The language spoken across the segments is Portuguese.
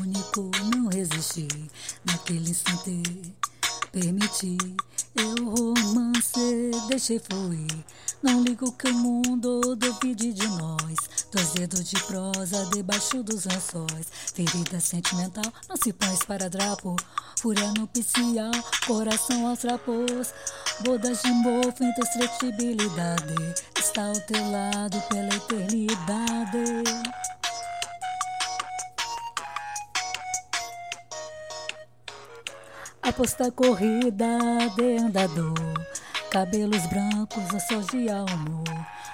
único, não resisti naquele instante. Permiti, eu romance, deixei fluir. Não ligo que o mundo duvide de nós. Dois dedos de prosa debaixo dos lençóis. Ferida sentimental, não se põe para drapo. Fúria nupcial, coração aos trapos. Bodas de mofo, indestrutibilidade. Está ao teu lado pela eternidade. Aposta corrida de andador, cabelos brancos, ações de amor,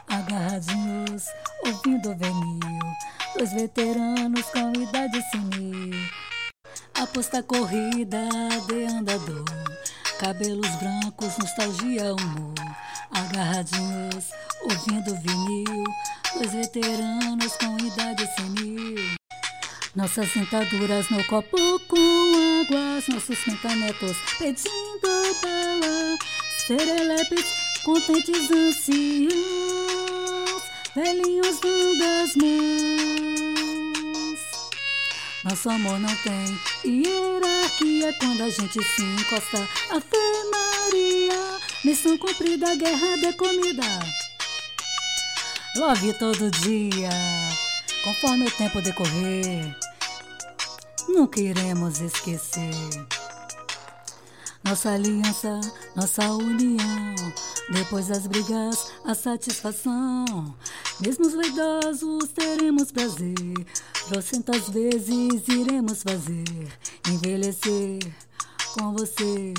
agarradinhos, ouvindo venil, dois veteranos com idade senil. Aposta corrida de andador, cabelos brancos, nostalgia, humor, agarradinhos, ouvindo vinil, dois veteranos com idade senil. Nossas sentaduras no copo com nossos cantanetos pedindo bala, serelepes, contentes anciãos, velhinhos dando as mãos. Nosso amor não tem hierarquia quando a gente se encosta. Ave Maria, missão cumprida, guerra de comida. Love todo dia, conforme o tempo decorrer. Nunca iremos esquecer nossa aliança, nossa união. Depois das brigas, a satisfação. Mesmo os vaidosos teremos prazer. Trocentas vezes iremos fazer envelhecer com você.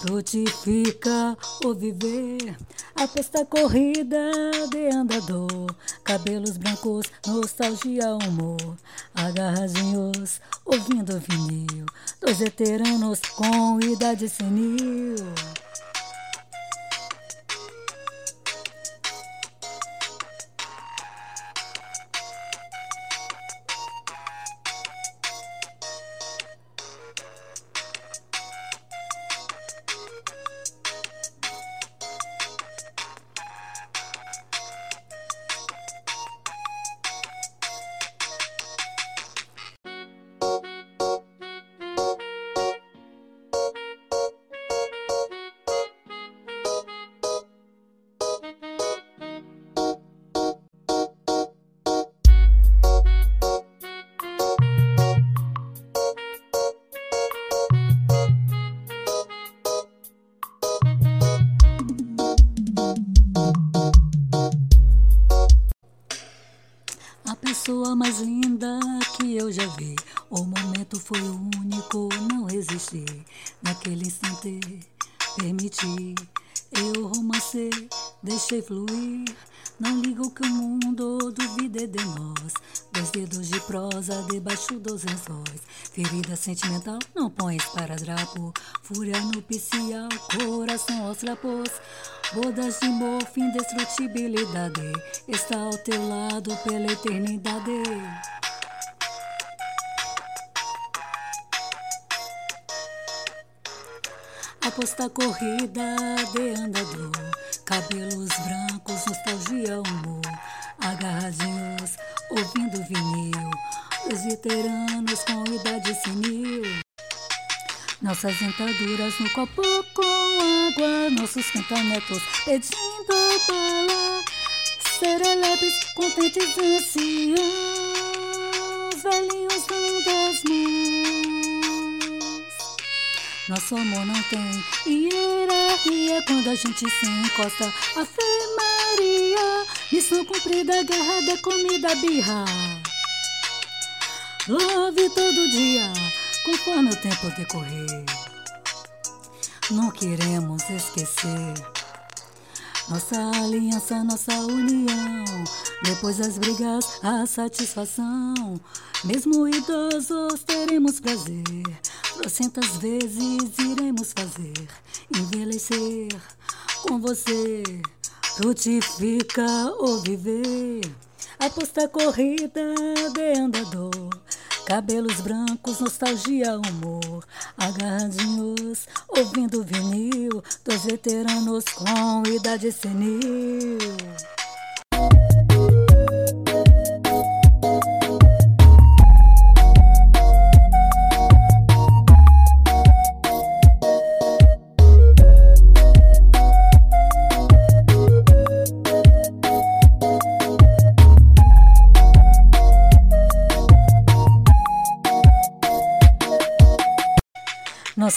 Frutifica o viver, aposta corrida de andador, cabelos brancos, nostalgia, humor, agarradinhos, ouvindo vinil, dois veteranos com idade senil. Pessoa mais linda que eu já vi. O momento foi único, não resisti. Naquele instante, permiti. Eu romancei, deixei fluir. Não ligo que o mundo duvide de nós. Dois dedos de prosa debaixo dos lençóis. Ferida sentimental, não pões para drapo. Fúria nupcial, coração aos trapos. Bodas de mofo, indestrutibilidade. Está ao teu lado pela eternidade. Aposta corrida de andador, cabelos brancos, nostalgia, humor, agarradinhos, ouvindo vinil, os veteranos com idade senil. Nossas dentaduras no copo com água, nossos cantanetos pedindo bala, serelepes, contentes anciãos, Nosso amor não tem hierarquia quando a gente se encosta. Ave Maria, missão cumprida, guerra da comida birra. Love todo dia, conforme o tempo decorrer. Não queremos esquecer nossa aliança, nossa união. Depois das brigas, a satisfação. Mesmo idosos teremos prazer. Trocentas vezes iremos fazer envelhecer com você. Frutifica o viver. Aposta corrida de andador. Cabelos brancos, nostalgia, humor. Agarradinhos, ouvindo vinil. Dois veteranos com idade senil.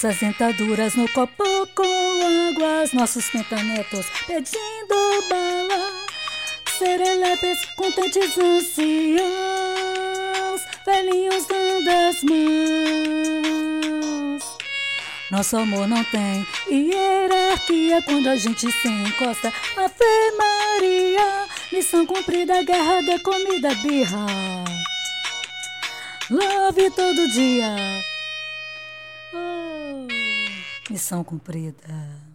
Nossas dentaduras no copo com águas, nossos pentanetos pedindo bala. Serelepes contentes anciãos, velhinhos dando as mãos. Nosso amor não tem hierarquia quando a gente se encosta. Ave Maria, missão cumprida, guerra de comida, birra. Love todo dia. Oh, missão cumprida.